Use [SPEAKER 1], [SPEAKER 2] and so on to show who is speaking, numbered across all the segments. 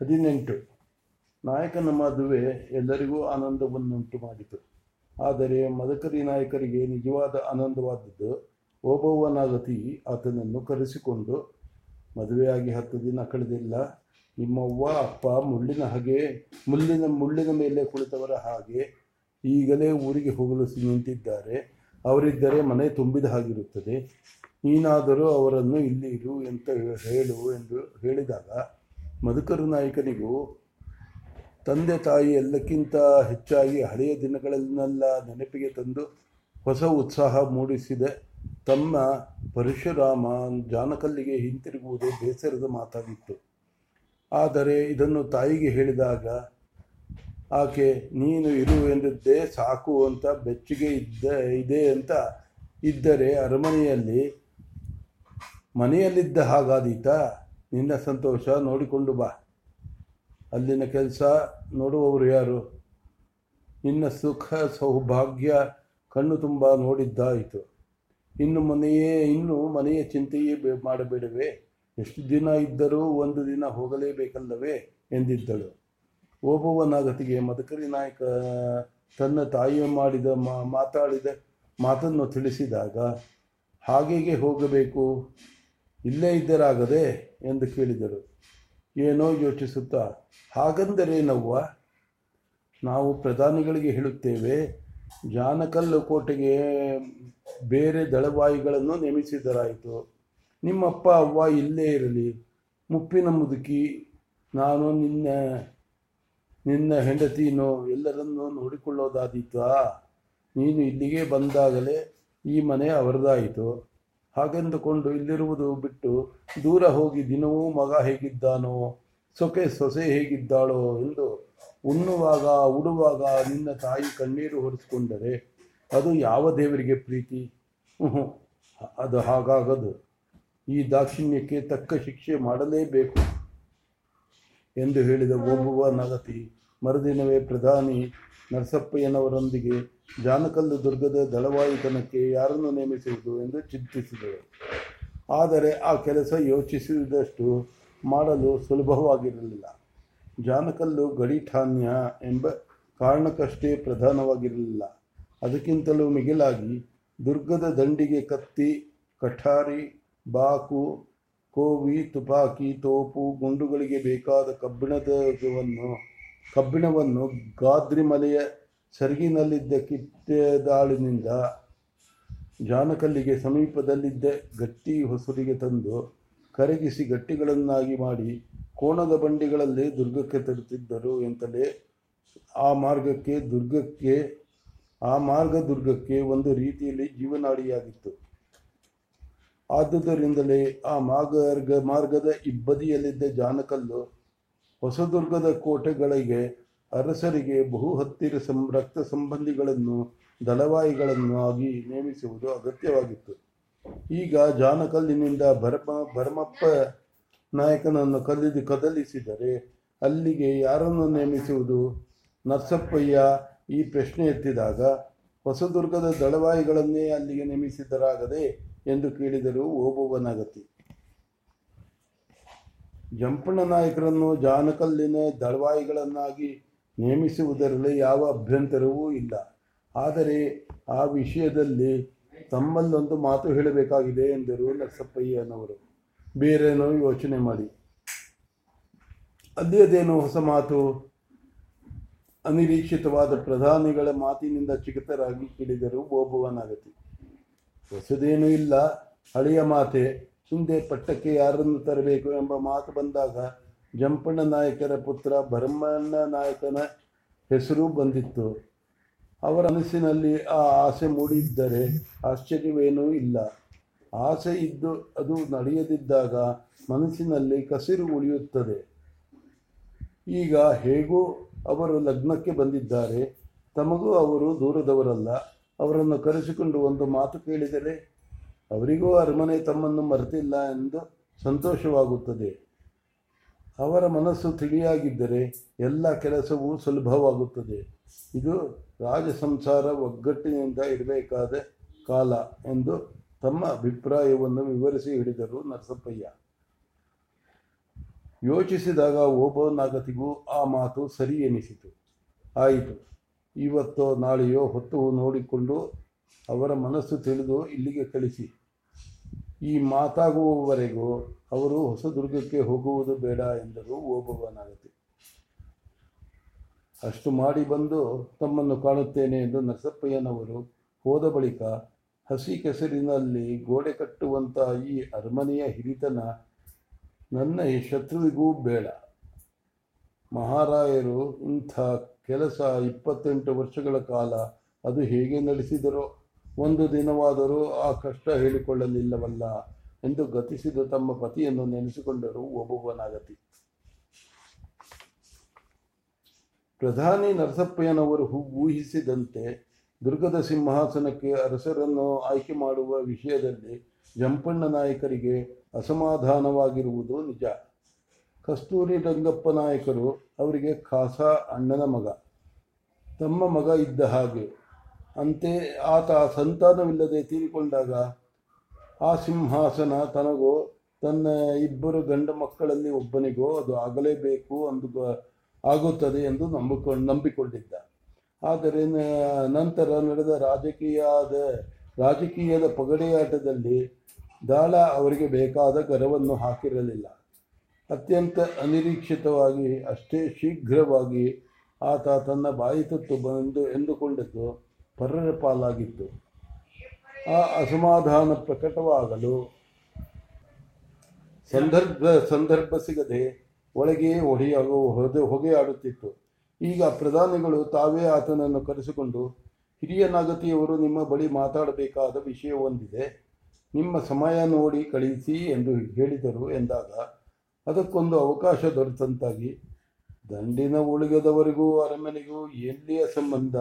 [SPEAKER 1] ಹದಿನೆಂಟು. ನಾಯಕನ ಮದುವೆ ಎಲ್ಲರಿಗೂ ಆನಂದವನ್ನುಂಟು ಮಾಡಿತು. ಆದರೆ ಮದಕರಿ ನಾಯಕರಿಗೆ ನಿಜವಾದ ಆನಂದವಾದದ್ದು, ಓಬವ್ವನಾಗತಿ ಆತನನ್ನು ಕರೆಸಿಕೊಂಡು, ಮದುವೆಯಾಗಿ ಹತ್ತು ದಿನ ಕಳೆದಿಲ್ಲ. ನಿಮ್ಮವ್ವ ಅಪ್ಪ ಮುಳ್ಳಿನ ಹಾಗೆ, ಮುಳ್ಳಿನ ಮುಳ್ಳಿನ ಮೇಲೆ ಕುಳಿತವರ ಹಾಗೆ ಈಗಲೇ ಊರಿಗೆ ಹೋಗಲು ನಿಂತಿದ್ದಾರೆ. ಅವರಿದ್ದರೆ ಮನೆ ತುಂಬಿದ ಹಾಗಿರುತ್ತದೆ. ನೀನಾದರೂ ಅವರನ್ನು ಇಲ್ಲಿ ಇರು ಅಂತ ಹೇಳು ಎಂದು ಹೇಳಿದಾಗ ಮಧುಕರು ನಾಯಕನಿಗೂ ತಂದೆ ತಾಯಿ ಎಲ್ಲಕ್ಕಿಂತ ಹೆಚ್ಚಾಗಿ ಹಳೆಯ ದಿನಗಳನ್ನೆಲ್ಲ ನೆನಪಿಗೆ ತಂದು ಹೊಸ ಉತ್ಸಾಹ ಮೂಡಿಸಿದೆ. ತಮ್ಮ ಪರಶುರಾಮ ಜಾನಕಲ್ಲಿಗೆ ಹಿಂತಿರುಗುವುದು ಬೇಸರದ ಮಾತಾಗಿತ್ತು. ಆದರೆ ಇದನ್ನು ತಾಯಿಗೆ ಹೇಳಿದಾಗ, ಆಕೆ, ನೀನು ಇರು ಎಂದಿದ್ದೇ ಸಾಕು ಅಂತ ಬೆಚ್ಚಿಗೆ ಇದ್ದ, ಇದೆ ಅಂತ ಇದ್ದರೆ ಅರಮನೆಯಲ್ಲಿ ಮನೆಯಲ್ಲಿದ್ದ ಹಾಗಾದೀತಾ? ನಿನ್ನ ಸಂತೋಷ ನೋಡಿಕೊಂಡು ಬಾ. ಅಲ್ಲಿನ ಕೆಲಸ ನೋಡುವವರು ಯಾರು? ನಿನ್ನ ಸುಖ ಸೌಭಾಗ್ಯ ಕಣ್ಣು ತುಂಬ ನೋಡಿದ್ದಾಯಿತು. ಇನ್ನು ಮನೆಯೇ, ಇನ್ನು ಮನೆಯ ಚಿಂತೆಯೇ ಬೇ- ಮಾಡಬೇಡವೇ? ಎಷ್ಟು ದಿನ ಇದ್ದರೂ ಒಂದು ದಿನ ಹೋಗಲೇಬೇಕಲ್ಲವೇ? ಎಂದಿದ್ದಳು. ಓಬವ್ವನಾಗತಿಗೆ ಮದಕರಿ ನಾಯಕ ತನ್ನ ತಾಯಿಯ ಮಾಡಿದ ಮಾತಾಡಿದ ಮಾತನ್ನು ತಿಳಿಸಿದಾಗ, ಹಾಗೆಗೆ ಹೋಗಬೇಕು? ಇಲ್ಲೇ ಇದ್ದರಾಗದೆ ಎಂದು ಕೇಳಿದರು. ಏನೋ ಯೋಚಿಸುತ್ತಾ ಹಾಗಂದರೇನವ್ವ ನಾವು ಪ್ರಧಾನಿಗಳಿಗೆ ಹೇಳುತ್ತೇವೆ, ಜಾನಕಲ್ಲು ಕೋಟೆಗೆ ಬೇರೆ ದಳವಾಯಿಗಳನ್ನು ನೇಮಿಸಿದರಾಯಿತು. ನಿಮ್ಮಪ್ಪ, ಅವ್ವ ಇಲ್ಲೇ ಇರಲಿ. ಮುಪ್ಪಿನ ಮುದುಕಿ, ನಾನು ನಿನ್ನ ನಿನ್ನ ಹೆಂಡತಿನೋ ಎಲ್ಲರನ್ನೂ ನೋಡಿಕೊಳ್ಳೋದಾದೀತಾ? ನೀನು ಇಲ್ಲಿಗೆ ಬಂದಾಗಲೇ ಈ ಮನೆ ಅವರದಾಯಿತು. ಹಾಗೆಂದುಕೊಂಡು ಇಲ್ಲಿರುವುದು ಬಿಟ್ಟು ದೂರ ಹೋಗಿ ದಿನವೂ ಮಗ ಹೇಗಿದ್ದಾನೋ, ಸೊಕೆ ಸೊಸೆ ಹೇಗಿದ್ದಾಳೋ ಎಂದು ಉಣ್ಣುವಾಗ, ಉಡುವಾಗ ನಿನ್ನ ತಾಯಿ ಕಣ್ಣೀರು ಹೊರಿಸಿಕೊಂಡರೆ ಅದು ಯಾವ ದೇವರಿಗೆ ಪ್ರೀತಿ? ಅದು ಹಾಗಾಗದು. ಈ ದಾಕ್ಷಿಣ್ಯಕ್ಕೆ ತಕ್ಕ ಶಿಕ್ಷೆ ಮಾಡಲೇಬೇಕು ಎಂದು ಹೇಳಿದ ಗೋಬುವ ನಗತಿ. ಮರುದಿನವೇ ಪ್ರಧಾನಿ ನರಸಪ್ಪಯ್ಯನವರೊಂದಿಗೆ ಜಾನಕಲ್ಲು ದುರ್ಗದ ದಳವಾಯಿತನಕ್ಕೆ ಯಾರನ್ನು ನೇಮಿಸುವುದು ಎಂದು ಚಿಂತಿಸಿದಳು ಆದರೆ ಆ ಕೆಲಸ ಯೋಚಿಸಿದಷ್ಟು ಮಾಡಲು ಸುಲಭವಾಗಿರಲಿಲ್ಲ. ಜಾನಕಲ್ಲು ಗಡಿಠಾನ್ಯ ಎಂಬ ಕಾರಣಕ್ಕಷ್ಟೇ ಪ್ರಧಾನವಾಗಿರಲಿಲ್ಲ. ಅದಕ್ಕಿಂತಲೂ ಮಿಗಿಲಾಗಿ ದುರ್ಗದ ದಂಡಿಗೆ ಕತ್ತಿ, ಕಠಾರಿ, ಬಾಕು, ಕೋವಿ, ತುಪಾಕಿ, ತೋಪು, ಗುಂಡುಗಳಿಗೆ ಬೇಕಾದ ಕಬ್ಬಿಣದವನ್ನು ಕಬ್ಬಿಣವನ್ನು ಗಾದ್ರಿ ಮಲೆಯ ಸೆರಗಿನಲ್ಲಿದ್ದ ಕಿತ್ತೆದಾಳಿನಿಂದ ಜಾನಕಲ್ಲಿಗೆ ಸಮೀಪದಲ್ಲಿದ್ದ ಗಟ್ಟಿ ಹೊಸರಿಗೆ ತಂದು ಕರಗಿಸಿ ಗಟ್ಟಿಗಳನ್ನಾಗಿ ಮಾಡಿ ಕೋಣದ ಬಂಡಿಗಳಲ್ಲಿ ದುರ್ಗಕ್ಕೆ ತರುತ್ತಿದ್ದರು ಎಂತಲೇ ಆ ಮಾರ್ಗಕ್ಕೆ ದುರ್ಗಕ್ಕೆ, ಆ ಮಾರ್ಗ ದುರ್ಗಕ್ಕೆ ಒಂದು ರೀತಿಯಲ್ಲಿ ಜೀವನಾಡಿಯಾಗಿತ್ತು. ಆದುದರಿಂದಲೇ ಆ ಮಾರ್ಗ ಮಾರ್ಗದ ಇಬ್ಬದಿಯಲ್ಲಿದ್ದ ಜಾನಕಲ್ಲು ಹೊಸದುರ್ಗದ ಕೋಟೆಗಳಿಗೆ ಅರಸರಿಗೆ ಬಹು ಹತ್ತಿರ ಸಂ, ರಕ್ತ ಸಂಬಂಧಿಗಳನ್ನು, ದಳವಾಯಿಗಳನ್ನು ಆಗಿ ನೇಮಿಸುವುದು ಅಗತ್ಯವಾಗಿತ್ತು. ಈಗ ಜಾನಕಲ್ಲಿನಿಂದ ಭರಮ, ಭರಮಪ್ಪ ನಾಯಕನನ್ನು ಕದಲಿ ಕದಲಿಸಿದರೆ ಅಲ್ಲಿಗೆ ಯಾರನ್ನು ನೇಮಿಸುವುದು? ನರಸಪ್ಪಯ್ಯ ಈ ಪ್ರಶ್ನೆ ಎತ್ತಿದಾಗ, ಹೊಸದುರ್ಗದ ದಳವಾಯಿಗಳನ್ನೇ ಅಲ್ಲಿಗೆ ನೇಮಿಸಿದರಾಗದೆ ಎಂದು ಕೇಳಿದರು ಓಬವ್ವನಗತಿ ಜಂಪಣ್ಣ ನಾಯಕರನ್ನು ಜಾನಕಲ್ಲಿನ ದಳವಾಯಿಗಳನ್ನಾಗಿ ನೇಮಿಸುವುದರಲ್ಲಿ ಯಾವ ಅಭ್ಯಂತರವೂ ಇಲ್ಲ. ಆದರೆ ಆ ವಿಷಯದಲ್ಲಿ ತಮ್ಮಲ್ಲೊಂದು ಮಾತು ಹೇಳಬೇಕಾಗಿದೆ ಎಂದರು ನರಸಪ್ಪಯ್ಯನವರು. ಬೇರೇನೋ ಯೋಚನೆ ಮಾಡಿ. ಅದೇದೇನೋ ಹೊಸ ಮಾತು, ಅನಿರೀಕ್ಷಿತವಾದ ಪ್ರಧಾನಿಗಳ ಮಾತಿನಿಂದ ಚಿಕಿತರಾಗಿ ಕೇಳಿದರು ಓಬವ್ವನಾಗತಿ ಹೊಸದೇನೂ ಇಲ್ಲ, ಹಳೆಯ ಮಾತೆ. ಹಿಂದೆ ಪಟ್ಟಕ್ಕೆ ಯಾರನ್ನು ತರಬೇಕು ಎಂಬ ಮಾತು ಬಂದಾಗ ಜಂಪಣ್ಣ ನಾಯಕರ ಪುತ್ರ ಭರಮಣ್ಣ ನಾಯಕನ ಹೆಸರು ಬಂದಿತ್ತು. ಅವರ ಮನಸ್ಸಿನಲ್ಲಿ ಆ ಆಸೆ ಮೂಡಿದ್ದರೆ ಆಶ್ಚರ್ಯವೇನೂ ಇಲ್ಲ. ಆಸೆ ಇದ್ದು ಅದು ನಡೆಯದಿದ್ದಾಗ ಮನಸ್ಸಿನಲ್ಲಿ ಕಸಿರು ಉಳಿಯುತ್ತದೆ. ಈಗ ಹೇಗೂ ಅವರು ಲಗ್ನಕ್ಕೆ ಬಂದಿದ್ದಾರೆ, ತಮಗೂ ಅವರು ದೂರದವರಲ್ಲ, ಅವರನ್ನು ಕರೆಸಿಕೊಂಡು ಒಂದು ಮಾತು ಕೇಳಿದರೆ? ಅವರಿಗೂ ಅರಮನೆ ತಮ್ಮನ್ನು ಮರೆತಿಲ್ಲ ಎಂದು ಸಂತೋಷವಾಗುತ್ತದೆ. ಅವರ ಮನಸ್ಸು ತಿಳಿಯಾಗಿದ್ದರೆ ಎಲ್ಲ ಕೆಲಸವೂ ಸುಲಭವಾಗುತ್ತದೆ. ಇದು ರಾಜ ಸಂಸಾರ ಒಗ್ಗಟ್ಟಿನಿಂದ ಇರಬೇಕಾದ ಕಾಲ ಎಂದು ತಮ್ಮ ಅಭಿಪ್ರಾಯವನ್ನು ವಿವರಿಸಿ ಹೇಳಿದರು ನರಸಪ್ಪಯ್ಯ. ಯೋಚಿಸಿದಾಗ ಒಬ್ಬ ನಾಗತಿಗೂ ಆ ಮಾತು ಸರಿ ಎನಿಸಿತು. ಆಯಿತು. ಇವತ್ತೋ ನಾಳೆಯೋ ಹೊತ್ತು ನೋಡಿಕೊಂಡು ಅವರ ಮನಸ್ಸು ತಿಳಿದು ಇಲ್ಲಿಗೆ ಕಳಿಸಿ. ಈ ಮಾತಾಗುವವರೆಗೂ ಅವರು ಹೊಸದುರ್ಗಕ್ಕೆ ಹೋಗುವುದು ಬೇಡ ಎಂದರು ಓಬವ್ವ ನಾಗತಿ ಅಷ್ಟು ಮಾಡಿ ಬಂದು ತಮ್ಮನ್ನು ಕಾಣುತ್ತೇನೆ ಎಂದು ನರಸಪ್ಪಯ್ಯನವರು ಹೋದ ಬಳಿಕ ಹಸಿ ಕೆಸರಿನಲ್ಲಿ ಗೋಡೆ ಕಟ್ಟುವಂಥ ಈ ಅರಮನೆಯ ಹಿರಿತನ ನನ್ನ ಈ ಶತ್ರುವಿಗೂ ಬೇಡ. ಮಹಾರಾಯರು ಇಂಥ ಕೆಲಸ ಇಪ್ಪತ್ತೆಂಟು ವರ್ಷಗಳ ಕಾಲ ಅದು ಹೇಗೆ ನಡೆಸಿದರೋ, ಒಂದು ದಿನವಾದರೂ ಆ ಕಷ್ಟ ಹೇಳಿಕೊಳ್ಳಲಿಲ್ಲವಲ್ಲ ಎಂದು ಗತಿಸಿದ ತಮ್ಮ ಪತಿಯನ್ನು ನೆನೆಸಿಕೊಂಡರು ಒಬ್ಬೊಬ್ಬನಾಗತಿ ಪ್ರಧಾನಿ ನರಸಪ್ಪಯ್ಯನವರು ಊಹಿಸಿದಂತೆ ದುರ್ಗದ ಸಿಂಹಾಸನಕ್ಕೆ ಅರಸರನ್ನು ಆಯ್ಕೆ ಮಾಡುವ ವಿಷಯದಲ್ಲಿ ಜಂಪಣ್ಣ ನಾಯಕರಿಗೆ ಅಸಮಾಧಾನವಾಗಿರುವುದು ನಿಜ. ಕಸ್ತೂರಿ ರಂಗಪ್ಪ ನಾಯಕರು ಅವರಿಗೆ ಖಾಸಾ ಅಣ್ಣನ ಮಗ. ತಮ್ಮ ಮಗ ಇದ್ದ ಹಾಗೆ ಅಂತೆ ಆತ ಸಂತಾನವಿಲ್ಲದೆ ತೀರಿಕೊಂಡಾಗ ಆ ಸಿಂಹಾಸನ ತನಗೋ ತನ್ನ ಇಬ್ಬರು ಗಂಡ ಮಕ್ಕಳಲ್ಲಿ ಒಬ್ಬನಿಗೋ ಅದು ಆಗಲೇಬೇಕು ಅಂದು ಆಗುತ್ತದೆ ಎಂದು ನಂಬಿಕೊಂಡು ನಂಬಿಕೊಂಡಿದ್ದ. ಆದರೆ ನಂತರ ನಡೆದ ರಾಜಕೀಯದ ರಾಜಕೀಯದ ಪಗಡೆಯಾಟದಲ್ಲಿ ದಾಳ ಅವರಿಗೆ ಬೇಕಾದ ಕರವನ್ನು ಹಾಕಿರಲಿಲ್ಲ. ಅತ್ಯಂತ ಅನಿರೀಕ್ಷಿತವಾಗಿ ಅಷ್ಟೇ ಶೀಘ್ರವಾಗಿ ಆತ ತನ್ನ ಬಾಯಿ ತುತ್ತು ಬಂದು ಎಂದುಕೊಂಡದ್ದು ಪರರ ಆ ಅಸಮಾಧಾನ ಪ್ರಕಟವಾಗಲು ಸಂದರ್ಭ ಸಂದರ್ಭ ಸಿಗದೆ ಒಳಗೆ ಹೊಡೆಯಾಗೋ ಹೊದೆ ಹೊಗೆಯಾಡುತ್ತಿತ್ತು. ಈಗ ಪ್ರಧಾನಿಗಳು ತಾವೇ ಆತನನ್ನು ಕರೆಸಿಕೊಂಡು, ಹಿರಿಯ ನಾಗತಿಯವರು ನಿಮ್ಮ ಬಳಿ ಮಾತಾಡಬೇಕಾದ ವಿಷಯ ಒಂದಿದೆ ನಿಮ್ಮ ಸಮಯ ನೋಡಿ ಕಳಿಸಿ ಎಂದು ಹೇಳಿದರು ಎಂದಾಗ ಅದಕ್ಕೊಂದು ಅವಕಾಶ ದೊರೆತಂತಾಗಿ, ದಂಡಿನ ಉಳಿಗದವರಿಗೂ ಅರಮನೆಗೂ ಎಲ್ಲಿಯ ಸಂಬಂಧ?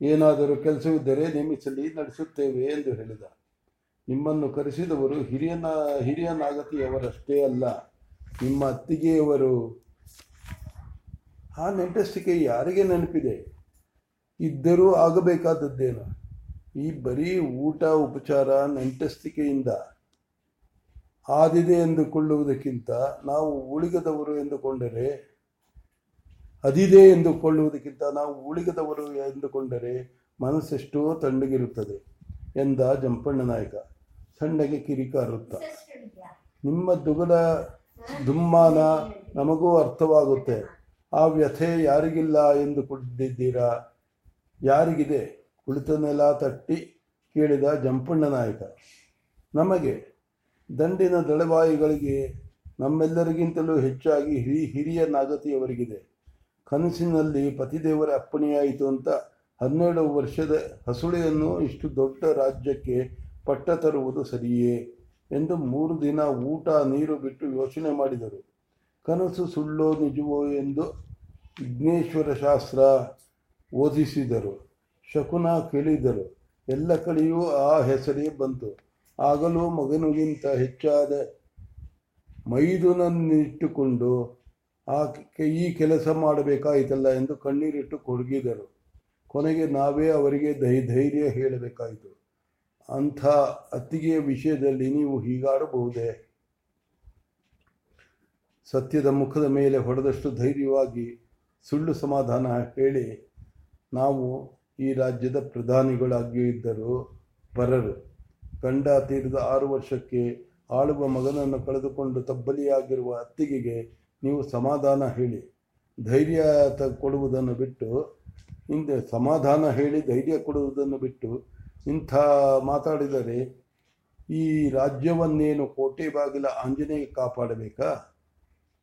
[SPEAKER 1] ಏನಾದರೂ ಕೆಲಸವಿದ್ದರೆ ನೇಮಿಸಲಿ ನಡೆಸುತ್ತೇವೆ ಎಂದು ಹೇಳಿದ. ನಿಮ್ಮನ್ನು ಕರೆಸಿದವರು ಹಿರಿಯನ ನಾಗತಿಯವರಷ್ಟೇ ಅಲ್ಲ, ನಿಮ್ಮ ಅತ್ತಿಗೆಯವರು. ಆ ನೆಂಟಸ್ಟಿಕೆ ಯಾರಿಗೆ ನೆನಪಿದೆ? ಇದ್ದರೂ ಆಗಬೇಕಾದದ್ದೇನು? ಈ ಬರೀ ಊಟ, ಉಪಚಾರ, ನೆಂಟಸ್ತಿಕೆಯಿಂದ ಆದಿದೆ ಎಂದುಕೊಳ್ಳುವುದಕ್ಕಿಂತ ನಾವು ಉಳಿಗದವರು ಎಂದುಕೊಂಡರೆ ಅದಿದೆ ಎಂದುಕೊಳ್ಳುವುದಕ್ಕಿಂತ ನಾವು ಉಳಿಗದವರು ಎಂದುಕೊಂಡರೆ ಮನಸ್ಸೆಷ್ಟೋ ತಣ್ಣಗಿರುತ್ತದೆ ಎಂದ ಜಂಪಣ್ಣ ನಾಯಕ. ಸಣ್ಣಗೆ ಕಿರಿಕಾರುತ್ತ ನಿಮ್ಮ ದುಗಲ ದುಮ್ಮಾನ ನಮಗೂ ಅರ್ಥವಾಗುತ್ತೆ. ಆ ವ್ಯಥೆ ಯಾರಿಗಿಲ್ಲ ಎಂದು ಎಂದುಕೊಂಡಿದ್ದೀರಾ? ಯಾರಿಗಿದೆ? ಕುಳಿತನೆಲ್ಲ ತಟ್ಟಿ ಕೇಳಿದ ಜಂಪಣ್ಣ ನಾಯಕ. ನಮಗೆ ದಂಡಿನ ದಳವಾಯಿಗಳಿಗೆ ನಮ್ಮೆಲ್ಲರಿಗಿಂತಲೂ ಹೆಚ್ಚಾಗಿ ಹಿರಿ ಹಿರಿಯ ನಾಗತಿಯವರಿಗಿದೆ. ಕನಸಿನಲ್ಲಿ ಪತಿದೇವರ ಅಪ್ಪಣೆಯಾಯಿತು ಅಂತ ಹನ್ನೆರಡು ವರ್ಷದ ಹಸುಳೆಯನ್ನು ಇಷ್ಟು ದೊಡ್ಡ ರಾಜ್ಯಕ್ಕೆ ಪಟ್ಟ ತರುವುದು ಸರಿಯೇ ಎಂದು ಮೂರು ದಿನ ಊಟ ನೀರು ಬಿಟ್ಟು ಯೋಚನೆ ಮಾಡಿದರು. ಕನಸು ಸುಳ್ಳೋ ನಿಜವೋ ಎಂದು ವಿಘ್ನೇಶ್ವರ ಶಾಸ್ತ್ರ ಓದಿಸಿದರು. ಶಕುನ ಕೇಳಿದರು, ಎಲ್ಲ ಕಡೆಯೂ ಆ ಹೆಸರೇ ಬಂತು. ಆಗಲೂ ಮಗನಿಗಿಂತ ಹೆಚ್ಚಾದ ಮೈದುನನ್ನಿಟ್ಟುಕೊಂಡು ಆ ಈ ಕೆಲಸ ಮಾಡಬೇಕಾಯಿತಲ್ಲ ಎಂದು ಕಣ್ಣೀರಿಟ್ಟು ಕೊಡಗಿದರು. ಕೊನೆಗೆ ನಾವೇ ಅವರಿಗೆ ದೈ, ಧೈರ್ಯ ಹೇಳಬೇಕಾಯಿತು. ಅಂಥ ಅತ್ತಿಗೆಯ ವಿಷಯದಲ್ಲಿ ನೀವು ಹೀಗಾಡಬಹುದೇ? ಸತ್ಯದ ಮುಖದ ಮೇಲೆ ಹೊಡೆದಷ್ಟು ಧೈರ್ಯವಾಗಿ ಸುಳ್ಳು ಸಮಾಧಾನ ಹೇಳಿ, ನಾವು ಈ ರಾಜ್ಯದ ಪ್ರಧಾನಿಗಳಾಗಿಯೂ ಇದ್ದರು ಪರರು ಗಂಡ ತೀರಿದ ಆರು ವರ್ಷಕ್ಕೆ ಆಳುವ ಮಗನನ್ನು ಕಳೆದುಕೊಂಡು ತಬ್ಬಲಿಯಾಗಿರುವ ಅತ್ತಿಗೆಗೆ ನೀವು ಸಮಾಧಾನ ಹೇಳಿ. ಧೈರ್ಯ ಕೊಡುವುದನ್ನು ಬಿಟ್ಟು, ಹಿಂದೆ ಸಮಾಧಾನ ಹೇಳಿ ಧೈರ್ಯ ಕೊಡುವುದನ್ನು ಬಿಟ್ಟು ಇಂಥ ಮಾತಾಡಿದರೆ ಈ ರಾಜ್ಯವನ್ನೇನು ಕೋಟೆ ಬಾಗಿಲ ಆಂಜನೇಯ ಕಾಪಾಡಬೇಕಾ?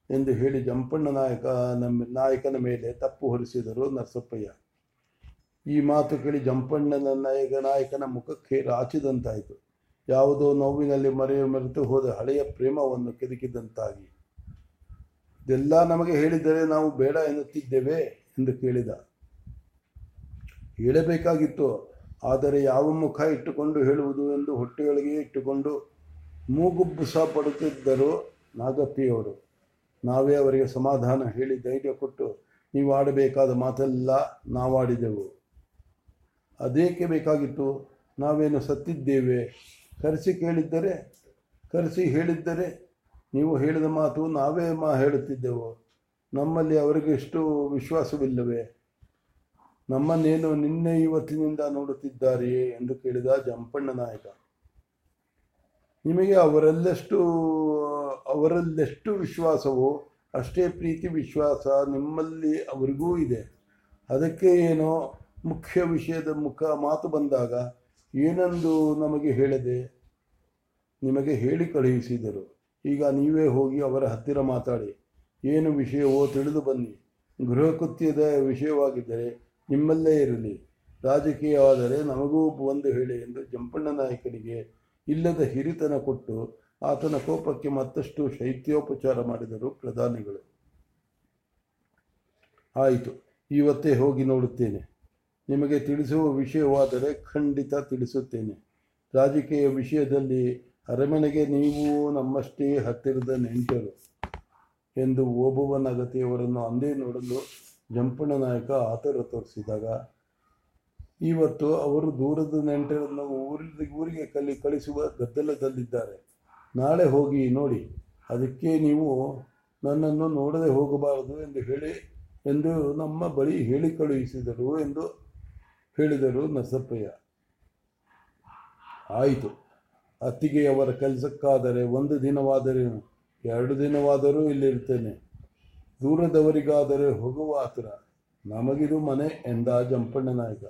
[SPEAKER 1] ಎಂದು ಹೇಳಿ ಜಂಪಣ್ಣ ನಾಯಕ ನಮ್ಮ ನಾಯಕನ ಮೇಲೆ ತಪ್ಪು ಹೊರಿಸಿದರು ನರಸಪ್ಪಯ್ಯ. ಈ ಮಾತು ಕೇಳಿ ಜಂಪಣ್ಣನ ನಾಯಕ ನಾಯಕನ ಮುಖಕ್ಕೆ ರಾಚಿದಂತಾಯಿತು ಯಾವುದೋ ನೋವಿನಲ್ಲಿ ಮರೆಯ ಮರೆತು ಹೋದ ಹಳೆಯ ಪ್ರೇಮವನ್ನು ಕೆದಕಿದಂತಾಗಿ. ಇದೆಲ್ಲ ನಮಗೆ ಹೇಳಿದರೆ ನಾವು ಬೇಡ ಎನ್ನುತ್ತಿದ್ದೇವೆ ಎಂದು ಕೇಳಿದ. ಹೇಳಬೇಕಾಗಿತ್ತು, ಆದರೆ ಯಾವ ಮುಖ ಇಟ್ಟುಕೊಂಡು ಹೇಳುವುದು ಎಂದು ಹೊಟ್ಟೆಯೊಳಗೆ ಇಟ್ಟುಕೊಂಡು ಮೂಗುಬ್ಬುಸ ಪಡುತ್ತಿದ್ದರು ನಾಗಪ್ಪಿಯವರು ನಾವೇ ಅವರಿಗೆ ಸಮಾಧಾನ ಹೇಳಿ ಧೈರ್ಯ ಕೊಟ್ಟು ನೀವು ಆಡಬೇಕಾದ ಮಾತೆಲ್ಲ ನಾವಾಡಿದೆವು. ಅದೇಕೆ ಬೇಕಾಗಿತ್ತು? ನಾವೇನು ಸತ್ತಿದ್ದೇವೆ? ಕರೆಸಿ ಕೇಳಿದ್ದರೆ, ಕರೆಸಿ ಹೇಳಿದ್ದರೆ ನೀವು ಹೇಳಿದ ಮಾತು ನಾವೇ ಮಾ ಹೇಳುತ್ತಿದ್ದೆವು. ನಮ್ಮಲ್ಲಿ ಅವರಿಗೆ ಎಷ್ಟು ವಿಶ್ವಾಸವಿಲ್ಲವೇ? ನಮ್ಮನ್ನೇನು ನಿನ್ನೆ ಇವತ್ತಿನಿಂದ ನೋಡುತ್ತಿದ್ದಾರೆಯೇ ಎಂದು ಕೇಳಿದ ಜಂಪಣ್ಣ ನಾಯಕ. ನಿಮಗೆ ಅವರಲ್ಲೆಷ್ಟು ಅವರಲ್ಲೆಷ್ಟು ವಿಶ್ವಾಸವೋ, ಅಷ್ಟೇ ಪ್ರೀತಿ ವಿಶ್ವಾಸ ನಿಮ್ಮಲ್ಲಿ ಅವರಿಗೂ ಇದೆ. ಅದಕ್ಕೆ ಏನೋ ಮುಖ್ಯ ವಿಷಯದ ಮುಖ ಮಾತು ಬಂದಾಗ, ಏನೆಂದು ನಮಗೆ ಹೇಳದೆ, ನಿಮಗೆ ಹೇಳಿ ಕಳುಹಿಸಿದರು. ಈಗ ನೀವೇ ಹೋಗಿ ಅವರ ಹತ್ತಿರ ಮಾತಾಡಿ. ಏನು ವಿಷಯವೋ ತಿಳಿದು ಬನ್ನಿ. ಗೃಹ ಕೃತ್ಯದ ವಿಷಯವಾಗಿದ್ದರೆ ನಿಮ್ಮಲ್ಲೇ ಇರಲಿ. ರಾಜಕೀಯವಾದರೆ ನಮಗೂ ಒಂದು ಹೇಳಿ ಎಂದು ಜಂಪಣ್ಣ ನಾಯಕನಿಗೆ ಇಲ್ಲದ ಹಿರಿತನ ಕೊಟ್ಟು ಆತನ ಕೋಪಕ್ಕೆ ಮತ್ತಷ್ಟು ಶೈತ್ಯೋಪಚಾರ ಮಾಡಿದರು ಪ್ರಧಾನಿಗಳು. ಆಯಿತು, ಇವತ್ತೇ ಹೋಗಿ ನೋಡುತ್ತೇನೆ. ನಿಮಗೆ ತಿಳಿಸುವ ವಿಷಯವಾದರೆ ಖಂಡಿತ ತಿಳಿಸುತ್ತೇನೆ. ರಾಜಕೀಯ ವಿಷಯದಲ್ಲಿ ಅರಮನೆಗೆ ನೀವು ನಮ್ಮಷ್ಟೇ ಹತ್ತಿರದ ನೆಂಟರು ಎಂದು ಓಬವ್ವನ ನಗತಿಯವರನ್ನು ಅಂದೇ ನೋಡಲು ಜಂಪಣ್ಣ ನಾಯಕ ಆತರ ತೋರಿಸಿದಾಗ, ಇವತ್ತು ಅವರು ದೂರದ ನೆಂಟರನ್ನು ಊರಿಗೆ ಊರಿಗೆ ಕಲಿ ಕಳಿಸುವ ಗದ್ದಲದಲ್ಲಿದ್ದಾರೆ. ನಾಳೆ ಹೋಗಿ ನೋಡಿ. ಅದಕ್ಕೆ ನೀವು ನನ್ನನ್ನು ನೋಡದೆ ಹೋಗಬಾರದು ಎಂದು ಹೇಳಿ, ಎಂದು ನಮ್ಮ ಬಳಿ ಹೇಳಿ ಕಳುಹಿಸಿದರು ಎಂದು ಹೇಳಿದರು ನಸಪ್ಪಯ್ಯ ಆಯಿತು. ಅತ್ತಿಗೆಯವರ ಕೆಲಸಕ್ಕಾದರೆ ಒಂದು ದಿನವಾದರೇನು ಎರಡು ದಿನವಾದರೂ ಇಲ್ಲಿರ್ತೇನೆ ದೂರದವರಿಗಾದರೆ ಹೋಗುವ ಆತುರ ನಮಗಿದು ಮನೆ ಎಂದ ಜಂಪಣ್ಣ ನಾಯಕ.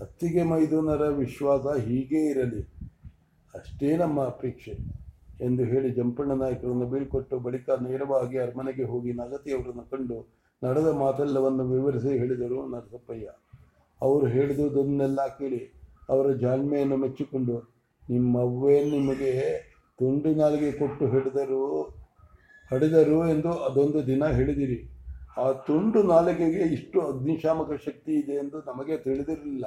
[SPEAKER 1] ಅತ್ತಿಗೆ ಮೈದುನರ ವಿಶ್ವಾಸ ಹೀಗೇ ಇರಲಿ. ಅಷ್ಟೇ ನಮ್ಮ ಅಪೇಕ್ಷೆ ಎಂದು ಹೇಳಿ ಜಂಪಣ್ಣ ನಾಯಕರನ್ನು ಬೀಳ್ಕೊಟ್ಟು ಬಳಿಕ ನೇರವಾಗಿ ಅರಮನೆಗೆ ಹೋಗಿ ನಗತಿಯವರನ್ನು ಕಂಡು ನಡೆದ ಮಾತೆಲ್ಲವನ್ನು ವಿವರಿಸಿ ಹೇಳಿದರು ನರಸಪ್ಪಯ್ಯ. ಅವರು ಹೇಳಿದುದನ್ನೆಲ್ಲ ಕೇಳಿ ಅವರ ಜಾಣ್ಮೆಯನ್ನು ಮೆಚ್ಚಿಕೊಂಡು ನಿಮ್ಮವ್ವೇ ನಿಮಗೆ ತುಂಡು ನಾಲಿಗೆ ಕೊಟ್ಟು ಹಿಡಿದರು, ಹಡಿದರು ಎಂದು ಅದೊಂದು ದಿನ ಹೇಳಿದಿರಿ. ಆ ತುಂಡು ನಾಲಿಗೆಗೆ ಇಷ್ಟು ಅಗ್ನಿಶಾಮಕ ಶಕ್ತಿ ಇದೆ ಎಂದು ನಮಗೆ ತಿಳಿದಿರಲಿಲ್ಲ.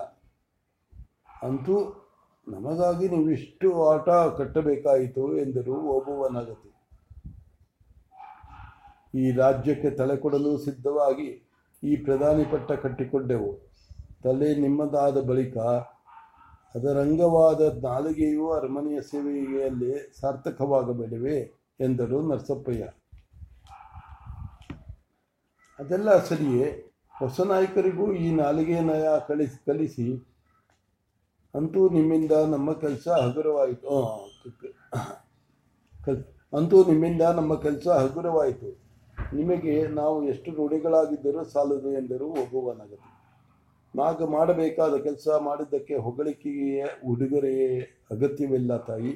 [SPEAKER 1] ಅಂತೂ ನಮಗಾಗಿ ನೀವು ಇಷ್ಟು ಆಟ ಕಟ್ಟಬೇಕಾಯಿತು ಎಂದರು ಓಬುವನಗತಿ ಈ ರಾಜ್ಯಕ್ಕೆ ತಲೆ ಕೊಡಲು ಸಿದ್ಧವಾಗಿ ಈ ಪ್ರಧಾನಿ ಪಟ್ಟ ಕಟ್ಟಿಕೊಂಡೆವು. ತಲೆ ನಿಮ್ಮದಾದ ಬಳಿಕ ಅದರಂಗವಾದ ನಾಲಿಗೆಯು ಅರಮನೆಯ ಸೇವೆಯಲ್ಲಿ ಸಾರ್ಥಕವಾಗಬೇಡಿವೆ ಎಂದರು ನರಸಪ್ಪಯ್ಯ. ಅದೆಲ್ಲ ಸರಿಯೇ? ಹೊಸ ನಾಯಕರಿಗೂ ಈ ನಾಲಿಗೆ ನಯ ಕಳಿಸಿ ಕಲಿಸಿ. ಅಂತೂ ನಿಮ್ಮಿಂದ ನಮ್ಮ ಕೆಲಸ ಹಗುರವಾಯಿತು. ಅಂತೂ ನಿಮ್ಮಿಂದ ನಮ್ಮ ಕೆಲಸ ಹಗುರವಾಯಿತು. ನಿಮಗೆ ನಾವು ಎಷ್ಟು ರೂಢಿಗಳಾಗಿದ್ದರೂ ಸಾಲದು ಎಂದರು ಒಬ್ಬುವನಗತಿ ನಾಗ ಮಾಡಬೇಕಾದ ಕೆಲಸ ಮಾಡಿದ್ದಕ್ಕೆ ಹೊಗಳಿಕೆಯ, ಉಡುಗೊರೆಯೇ ಅಗತ್ಯವಿಲ್ಲ ತಾಯಿ.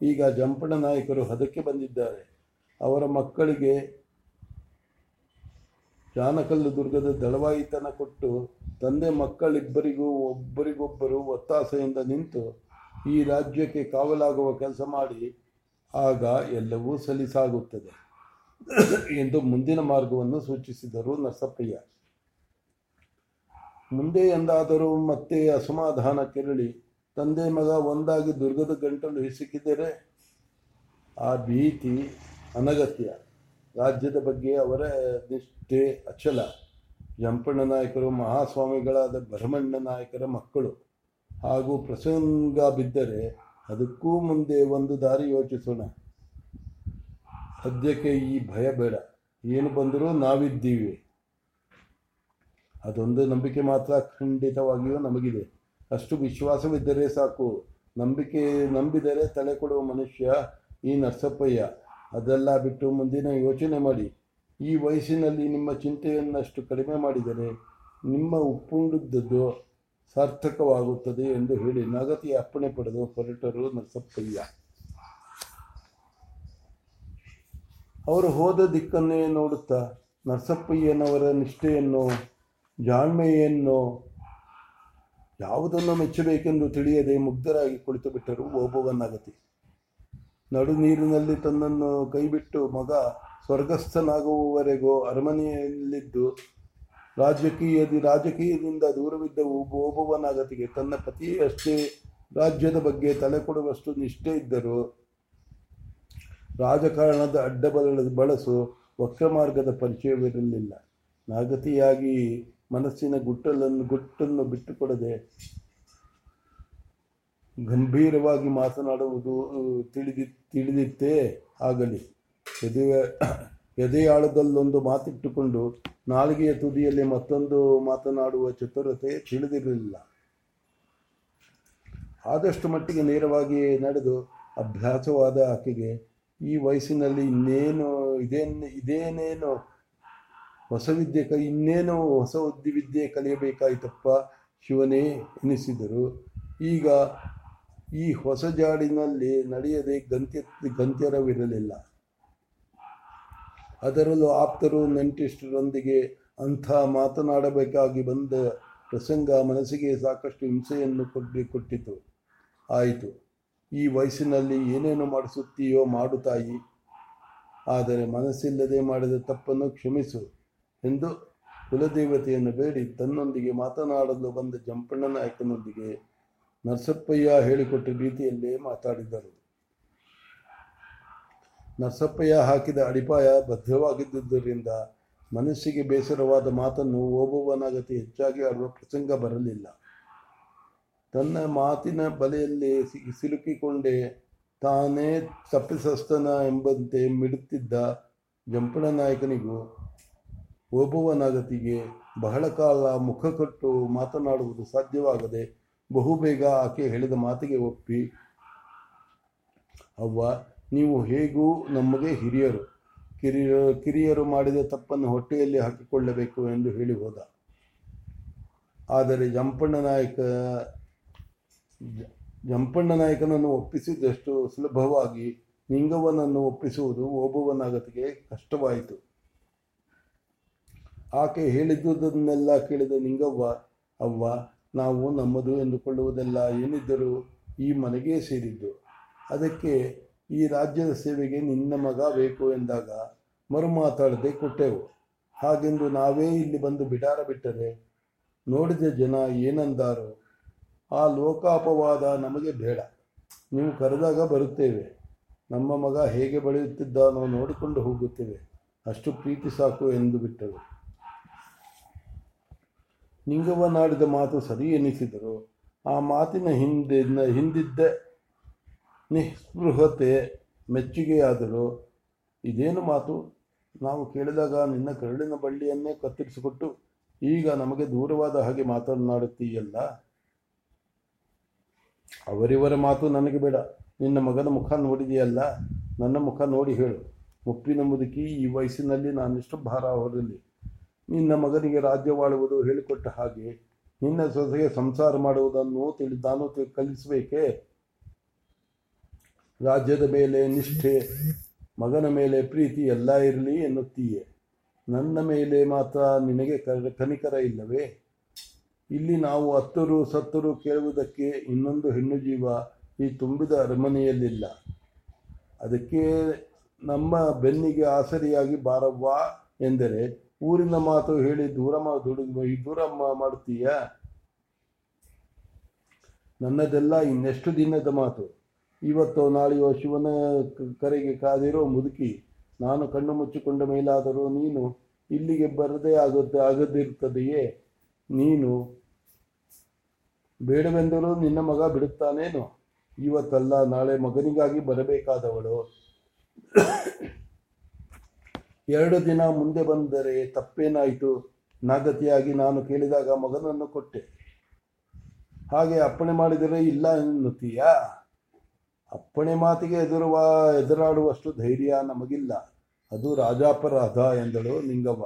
[SPEAKER 1] ಈಗ ಜಂಪಣ ನಾಯಕರು ಹದಕ್ಕೆ ಬಂದಿದ್ದಾರೆ. ಅವರ ಮಕ್ಕಳಿಗೆ ಜಾನಕಲ್ಲು ದುರ್ಗದ ದಳವಾಯಿತನ ಕೊಟ್ಟು ತಂದೆ ಮಕ್ಕಳಿಬ್ಬರಿಗೂ ಒಬ್ಬರಿಗೊಬ್ಬರು ಒತ್ತಾಸೆಯಿಂದ ನಿಂತು ಈ ರಾಜ್ಯಕ್ಕೆ ಕಾವಲಾಗುವ ಕೆಲಸ ಮಾಡಿ, ಆಗ ಎಲ್ಲವೂ ಸಲೀಸಾಗುತ್ತದೆ ಎಂದು ಮುಂದಿನ ಮಾರ್ಗವನ್ನು ಸೂಚಿಸಿದರು ನರಸಪ್ಪಯ್ಯ. ಮುಂದೆ ಎಂದಾದರೂ ಮತ್ತೆ ಅಸಮಾಧಾನ ಕೆರಳಿ, ತಂದೆ ಮಗ ಒಂದಾಗಿ ದುರ್ಗದ ಗಂಟಲು ಹಿಸುಕಿದರೆ ಆ ಭೀತಿ ಅನಗತ್ಯ. ರಾಜ್ಯದ ಬಗ್ಗೆ ಅವರ ನಿಷ್ಠೆ ಅಚಲ. ಜಂಪಣ್ಣ ನಾಯಕರು ಮಹಾಸ್ವಾಮಿಗಳಾದ ಭರಮಣ್ಣ ನಾಯಕರ ಮಕ್ಕಳು. ಹಾಗೂ ಪ್ರಸಂಗ ಬಿದ್ದರೆ ಅದಕ್ಕೂ ಮುಂದೆ ಒಂದು ದಾರಿ ಯೋಚಿಸೋಣ. ಸದ್ಯಕ್ಕೆ ಈ ಭಯ ಬೇಡ. ಏನು ಬಂದರೂ ನಾವಿದ್ದೀವಿ. ಅದೊಂದು ನಂಬಿಕೆ ಮಾತ್ರ ಖಂಡಿತವಾಗಿಯೂ ನಮಗಿದೆ. ಅಷ್ಟು ವಿಶ್ವಾಸವಿದ್ದರೆ ಸಾಕು. ನಂಬಿಕೆ ನಂಬಿದರೆ ತಲೆ ಕೊಡುವ ಮನುಷ್ಯ ಈ ನರಸಪ್ಪಯ್ಯ. ಅದೆಲ್ಲ ಬಿಟ್ಟು ಮುಂದಿನ ಯೋಚನೆ ಮಾಡಿ. ಈ ವಯಸ್ಸಿನಲ್ಲಿ ನಿಮ್ಮ ಚಿಂತೆಯನ್ನಷ್ಟು ಕಡಿಮೆ ಮಾಡಿದರೆ ನಿಮ್ಮ ಉಪ್ಪುಂಡದ್ದು ಸಾರ್ಥಕವಾಗುತ್ತದೆ ಎಂದು ಹೇಳಿ ನಗತಿಯ ಅಪ್ಪಣೆ ಪಡೆದು ಹೊರಟರು ನರಸಪ್ಪಯ್ಯ. ಅವರು ಹೋದ ದಿಕ್ಕನ್ನೇ ನೋಡುತ್ತಾ ನರಸಪ್ಪಯ್ಯನವರ ನಿಷ್ಠೆಯನ್ನು ಜಾಣ್ಮೆಯನ್ನು ಯಾವುದನ್ನು ಮೆಚ್ಚಬೇಕೆಂದು ತಿಳಿಯದೆ ಮುಗ್ಧರಾಗಿ ಕುಳಿತು ಬಿಟ್ಟರು ಓಬವನ್ನಗತಿ ನಡು ನೀರಿನಲ್ಲಿ ತನ್ನನ್ನು ಕೈಬಿಟ್ಟು ಮಗ ಸ್ವರ್ಗಸ್ಥನಾಗುವವರೆಗೂ ಅರಮನೆಯಲ್ಲಿದ್ದು ರಾಜಕೀಯದಿ, ರಾಜಕೀಯದಿಂದ ದೂರವಿದ್ದ ಓಬವನಗತಿಗೆ ತನ್ನ ಪತಿಯಷ್ಟೇ ರಾಜ್ಯದ ಬಗ್ಗೆ ತಲೆ ಕೊಡುವಷ್ಟು ನಿಷ್ಠೆ ಇದ್ದರು ರಾಜಕಾರಣದ ಅಡ್ಡ ಬಳಸು ವಕ್ರ ಮಾರ್ಗದ ಪರಿಚಯವಿರಲಿಲ್ಲ. ನಾಗತಿಯಾಗಿ ಮನಸ್ಸಿನ ಗುಟ್ಟಲನ್ನು ಗುಟ್ಟನ್ನು ಬಿಟ್ಟುಕೊಡದೆ ಗಂಭೀರವಾಗಿ ಮಾತನಾಡುವುದು ತಿಳಿದಿ ತಿಳಿದಿತ್ತೇ ಆಗಲಿ. ಎದೆಯ, ಎದೆಯಾಳದಲ್ಲೊಂದು ಮಾತಿಟ್ಟುಕೊಂಡು ನಾಲಿಗೆಯ ತುದಿಯಲ್ಲಿ ಮತ್ತೊಂದು ಮಾತನಾಡುವ ಚತುರತೆ ತಿಳಿದಿರಲಿಲ್ಲ. ಆದಷ್ಟು ಮಟ್ಟಿಗೆ ನೇರವಾಗಿ ನಡೆದು ಅಭ್ಯಾಸವಾದ ಆಕೆಗೆ, ಈ ವಯಸ್ಸಿನಲ್ಲಿ ಇನ್ನೇನು, ಇದೇನು, ಇದೇನೇನು ಹೊಸ ವಿದ್ಯೆ ಕ, ಇನ್ನೇನು ಹೊಸ ವಿದ್ಯೆ ಕಲಿಯಬೇಕಾಯ್ತಪ್ಪ ಶಿವನೇ ಎನಿಸಿದರು. ಈಗ ಈ ಹೊಸ ಜಾಡಿನಲ್ಲಿ ನಡೆಯದೆ ಗಂತ್ಯ, ಗಂತ್ಯರವಿರಲಿಲ್ಲ. ಅದರಲ್ಲೂ ಆಪ್ತರು ನೆಂಟಿಷ್ಟರೊಂದಿಗೆ ಅಂಥ ಮಾತನಾಡಬೇಕಾಗಿ ಬಂದ ಪ್ರಸಂಗ ಮನಸ್ಸಿಗೆ ಸಾಕಷ್ಟು ಹಿಂಸೆಯನ್ನು ಕೊಟ್ಟು ಕೊಟ್ಟಿತು. ಆಯಿತು. ಈ ವಯಸ್ಸಿನಲ್ಲಿ ಏನೇನು ಮಾಡಿಸುತ್ತೀಯೋ ಮಾಡು ತಾಯಿ. ಆದರೆ ಮನಸ್ಸಿಲ್ಲದೆ ಮಾಡಿದ ತಪ್ಪನ್ನು ಕ್ಷಮಿಸು. ಎಂದು ಕುಲದೇವತೆಯನ್ನು ಬೇಡಿ. ತನ್ನೊಂದಿಗೆ ಮಾತನಾಡಲು ಬಂದ ಜಂಪಣ್ಣ ನಾಯಕನೊಂದಿಗೆ ನರಸಪ್ಪಯ್ಯ ಹೇಳಿಕೊಟ್ಟ ರೀತಿಯಲ್ಲೇ ಮಾತಾಡಿದರು. ನರಸಪ್ಪಯ್ಯ ಹಾಕಿದ ಅಡಿಪಾಯ ಭದ್ರವಾಗಿದ್ದುದರಿಂದ ಮನಸ್ಸಿಗೆ ಬೇಸರವಾದ ಮಾತನ್ನು ಓಬವ್ವನಾಗತಿ ಹೆಚ್ಚಾಗಿ ಆಡುವ ಪ್ರಸಂಗ ಬರಲಿಲ್ಲ. ತನ್ನ ಮಾತಿನ ಬಲೆಯಲ್ಲಿ ಸಿಲುಕಿಕೊಂಡೇ ತಾನೇ ತಪ್ಪಿಸಸ್ತನ ಎಂಬಂತೆ ಮಿಡುತ್ತಿದ್ದ ಜಂಪಣ ನಾಯಕನಿಗೂ ಓಬವ್ವನಾಗತಿಗೆ ಬಹಳ ಕಾಲ ಮುಖ ಕಟ್ಟು ಮಾತನಾಡುವುದು ಸಾಧ್ಯವಾಗದೆ ಬಹುಬೇಗ ಆಕೆ ಹೇಳಿದ ಮಾತಿಗೆ ಒಪ್ಪಿ, ಅವ್ವ, ನೀವು ಹೇಗೂ ನಮಗೆ ಹಿರಿಯರು. ಕಿರಿಯ, ಕಿರಿಯರು ಮಾಡಿದ ತಪ್ಪನ್ನು ಹೊಟ್ಟೆಯಲ್ಲಿ ಹಾಕಿಕೊಳ್ಳಬೇಕು ಎಂದು ಹೇಳಿ ಹೋದ. ಆದರೆ ಜಂಪಣ್ಣ ನಾಯಕ, ಜಂಪಣ್ಣ ನಾಯಕನನ್ನು ಒಪ್ಪಿಸಿದಷ್ಟು ಸುಲಭವಾಗಿ ನಿಂಗವನನ್ನು ಒಪ್ಪಿಸುವುದು ಓಬವ್ವನಾಗತಿಗೆ ಕಷ್ಟವಾಯಿತು. ಆಕೆ ಹೇಳಿದ್ದುದನ್ನೆಲ್ಲ ಕೇಳಿದ ನಿಂಗವ್ವ, ಅವ್ವ, ನಾವು ನಮ್ಮದು ಎಂದುಕೊಳ್ಳುವುದೆಲ್ಲ ಏನಿದ್ದರೂ ಈ ಮನೆಗೆ ಸೇರಿದ್ದು. ಅದಕ್ಕೆ ಈ ರಾಜ್ಯದ ಸೇವೆಗೆ ನಿನ್ನ ಮಗ ಬೇಕು ಎಂದಾಗ ಮರುಮಾತಾಡದೆ ಕೊಟ್ಟೆವು. ಹಾಗೆಂದು ನಾವೇ ಇಲ್ಲಿ ಬಂದು ಬಿಡಾರ ಬಿಟ್ಟರೆ ನೋಡಿದ ಜನ ಏನಂದಾರೋ ಆ ಲೋಕಾಪವಾದ ನಮಗೆ ಬೇಡ. ನೀವು ಕರೆದಾಗ ಬರುತ್ತೇವೆ. ನಮ್ಮ ಮಗ ಹೇಗೆ ಬೆಳೆಯುತ್ತಿದ್ದಾನೋ ನೋಡಿಕೊಂಡು ಹೋಗುತ್ತೇವೆ. ಅಷ್ಟು ಪ್ರೀತಿ ಸಾಕು ಎಂದು ಬಿಟ್ಟರು. ನಿಂಗವ್ವನಾಡಿದ ಮಾತು ಸರಿ ಎನಿಸಿದರು ಆ ಮಾತಿನ ಹಿಂದೆ ಹಿಂದಿದ್ದ ನಿಸ್ಪೃಹತೆ ಮೆಚ್ಚುಗೆಯಾದರು ಇದೇನು ಮಾತು? ನಾವು ಕೇಳಿದಾಗ ನಿನ್ನ ಕರುಳಿನ ಬಳ್ಳಿಯನ್ನೇ ಕತ್ತರಿಸಿಕೊಟ್ಟು ಈಗ ನಮಗೆ ದೂರವಾದ ಹಾಗೆ ಮಾತನಾಡುತ್ತೀಯಲ್ಲ? ಅವರಿವರ ಮಾತು ನನಗೆ ಬೇಡ. ನಿನ್ನ ಮಗನ ಮುಖ ನೋಡಿದೆಯಲ್ಲ? ನನ್ನ ಮುಖ ನೋಡಿ ಹೇಳು. ಮುಪ್ಪಿನ ಮುದುಕಿ ಈ ವಯಸ್ಸಿನಲ್ಲಿ ನಾನಿಷ್ಟು ಭಾರ ಹೊರಲಿ. ನಿನ್ನ ಮಗನಿಗೆ ರಾಜ್ಯವಾಳುವುದು ಹೇಳಿಕೊಟ್ಟ ಹಾಗೆ ನಿನ್ನ ಸೊಸೆಗೆ ಸಂಸಾರ ಮಾಡುವುದನ್ನು ತಿಳಿ ನಾನು ತಿ- ಕಲಿಸಬೇಕೇ? ರಾಜ್ಯದ ಮೇಲೆ ನಿಷ್ಠೆ, ಮಗನ ಮೇಲೆ ಪ್ರೀತಿ ಎಲ್ಲ ಇರಲಿ ಎನ್ನುತ್ತೀಯೆ. ನನ್ನ ಮೇಲೆ ಮಾತ್ರ ನಿನಗೆ ಕನಿಕರ ಇಲ್ಲವೇ? ಇಲ್ಲಿ ನಾವು ಹತ್ತರು ಸತ್ತರು ಕೇಳುವುದಕ್ಕೆ ಇನ್ನೊಂದು ಹೆಣ್ಣು ಜೀವ ಈ ತುಂಬಿದ ಅರಮನೆಯಲ್ಲಿಲ್ಲ. ಅದಕ್ಕೆ ನಮ್ಮ ಬೆನ್ನಿಗೆ ಆಸರಿಯಾಗಿ ಬಾರವ್ವ ಎಂದರೆ ಊರಿನ ಮಾತು ಹೇಳಿ ದೂರ ದುಡಿದು ಈ ದೂರ ಮಾಡುತ್ತೀಯ? ನನ್ನದೆಲ್ಲ ಇನ್ನೆಷ್ಟು ದಿನದ ಮಾತು? ಇವತ್ತೋ ನಾಳೆಯೋ ಶಿವನ ಕರೆಗೆ ಕಾದಿರೋ ಮುದುಕಿ, ನಾನು ಕಣ್ಣು ಮುಚ್ಚಿಕೊಂಡ ಮೇಲಾದರೂ ನೀನು ಇಲ್ಲಿಗೆ ಬರದೇ ಆಗುತ್ತೆ ಆಗದಿರುತ್ತದೆಯೇ? ನೀನು ಬೇಡವೆಂದರೂ ನಿನ್ನ ಮಗ ಬಿಡುತ್ತಾನೇನು? ಇವತ್ತಲ್ಲ ನಾಳೆ ಮಗನಿಗಾಗಿ ಬರಬೇಕಾದವಳು. ಎರಡು ದಿನ ಮುಂದೆ ಬಂದರೆ ತಪ್ಪೇನಾಯಿತು? ನಾಗತಿಯಾಗಿ ನಾನು ಕೇಳಿದಾಗ ಮಗನನ್ನು ಕೊಟ್ಟೆ. ಹಾಗೆ ಅಪ್ಪಣೆ ಮಾಡಿದರೆ ಇಲ್ಲ ಎನ್ನುತ್ತೀಯಾ? ಅಪ್ಪಣೆ ಮಾತಿಗೆ ಎದುರುವ, ಎದುರಾಡುವಷ್ಟು ಧೈರ್ಯ ನಮಗಿಲ್ಲ. ಅದು ರಾಜಾಪರಾಧ ಎಂದಳು ನಿಂಗವ್ವ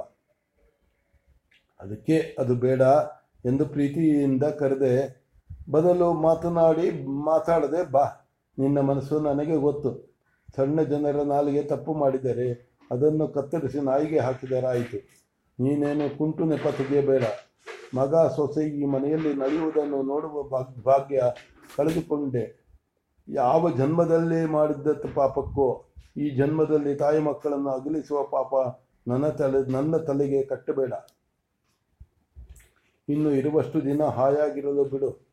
[SPEAKER 1] ಅದಕ್ಕೆ ಅದು ಬೇಡ ಎಂದು ಪ್ರೀತಿಯಿಂದ ಕರೆದೆ, ಬದಲು ಮಾತನಾಡಿ, ಮಾತಾಡದೆ ಬಾ. ನಿನ್ನ ಮನಸ್ಸು ನನಗೆ ಗೊತ್ತು. ಸಣ್ಣ ಜನರ ನಾಲಿಗೆ ತಪ್ಪು ಮಾಡಿದರೆ ಅದನ್ನು ಕತ್ತರಿಸಿ ನಾಯಿಗೆ ಹಾಕಿದರಾಯಿತು ನೀನೇನು ಕುಂಟು ನೆಪ ತೆಗೆಯಬೇಡ ಮಗ ಸೊಸೆ ಈ ಮನೆಯಲ್ಲಿ ನಡೆಯುವುದನ್ನು ನೋಡುವ ಭಾಗ್- ಭಾಗ್ಯ ಕಳೆದುಕೊಂಡೆ. ಯಾವ ಜನ್ಮದಲ್ಲಿ ಮಾಡಿದ್ದ ಪಾಪಕ್ಕೋ, ಈ ಜನ್ಮದಲ್ಲಿ ತಾಯಿ ಮಕ್ಕಳನ್ನು ಅಗಲಿಸುವ ಪಾಪ ನನ್ನ ತಲೆ, ನನ್ನ ತಲೆಗೆ ಕಟ್ಟಬೇಡ. ಇನ್ನು ಇರುವಷ್ಟು ದಿನ ಹಾಯಾಗಿರಲು ಬಿಡು.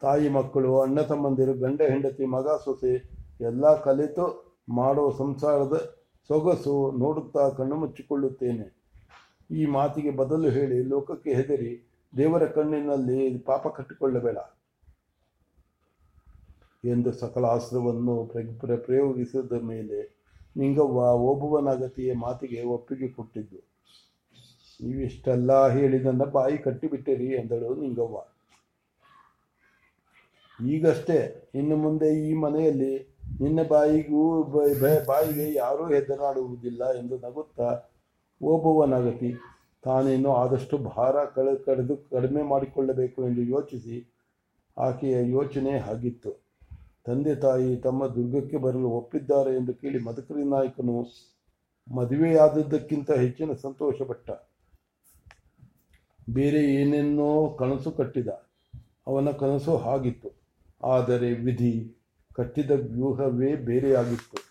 [SPEAKER 1] ತಾಯಿ ಮಕ್ಕಳು, ಅಣ್ಣ ತಮ್ಮಂದಿರು, ಗಂಡ ಹೆಂಡತಿ, ಮಗ ಸೊಸೆ ಎಲ್ಲ ಕಲಿತು ಮಾಡೋ ಸಂಸಾರದ ಸೊಗಸು ನೋಡುತ್ತಾ ಕಣ್ಣು ಮುಚ್ಚಿಕೊಳ್ಳುತ್ತೇನೆ. ಈ ಮಾತಿಗೆ ಬದಲು ಹೇಳಿ ಲೋಕಕ್ಕೆ ಹೆದರಿ ದೇವರ ಕಣ್ಣಿನಲ್ಲಿ ಪಾಪ ಕಟ್ಟಿಕೊಳ್ಳಬೇಡ ಎಂದು ಸಕಲ ಅಸ್ತ್ರವನ್ನು ಪ್ರ- ಪ್ರ- ಪ್ರಯೋಗಿಸಿದ ಮೇಲೆ ನಿಂಗವ್ವ ಓಬುವನಗತಿಯ ಮಾತಿಗೆ ಒಪ್ಪಿಗೆ ಕೊಟ್ಟಿದ್ದು. ನೀವಿಷ್ಟೆಲ್ಲ ಹೇಳಿ ನನ್ನ ಬಾಯಿ ಕಟ್ಟಿಬಿಟ್ಟಿರಿ ಎಂದಳು ನಿಂಗವ್ವ. ಈಗಷ್ಟೇ ಇನ್ನು ಮುಂದೆ ಈ ಮನೆಯಲ್ಲಿ ನಿನ್ನ ಬಾಯಿಗೂ ಬಾಯಿಗೆ ಯಾರೂ ಹೆದರಾಡುವುದಿಲ್ಲ ಎಂದು ನಗುತ್ತಾ ನಗತಿ ತಾನೇನು ಆದಷ್ಟು ಭಾರ ಕಳೆ, ಕಡಿದು ಕಡಿಮೆ ಮಾಡಿಕೊಳ್ಳಬೇಕು ಎಂದು ಯೋಚಿಸಿ ಆಕೆಯ ಯೋಚನೆ ಆಗಿತ್ತು. ತಂದೆ ತಾಯಿ ತಮ್ಮ ದುರ್ಗಕ್ಕೆ ಬರಲು ಒಪ್ಪಿದ್ದಾರೆ ಎಂದು ಕೇಳಿ ಮದಕರಿ ನಾಯಕನು ಮದುವೆಯಾದದ್ದಕ್ಕಿಂತ ಹೆಚ್ಚಿನ ಸಂತೋಷಪಟ್ಟ. ಬೇರೆ ಏನೇನೋ ಕನಸು ಕಟ್ಟಿದ. ಅವನ ಕನಸು ಹಾಗಿತ್ತು. ಆದರೆ ವಿಧಿ ಕಟ್ಟಿದ ವ್ಯೂಹವೇ ಬೇರೆಯಾಗಿತ್ತು.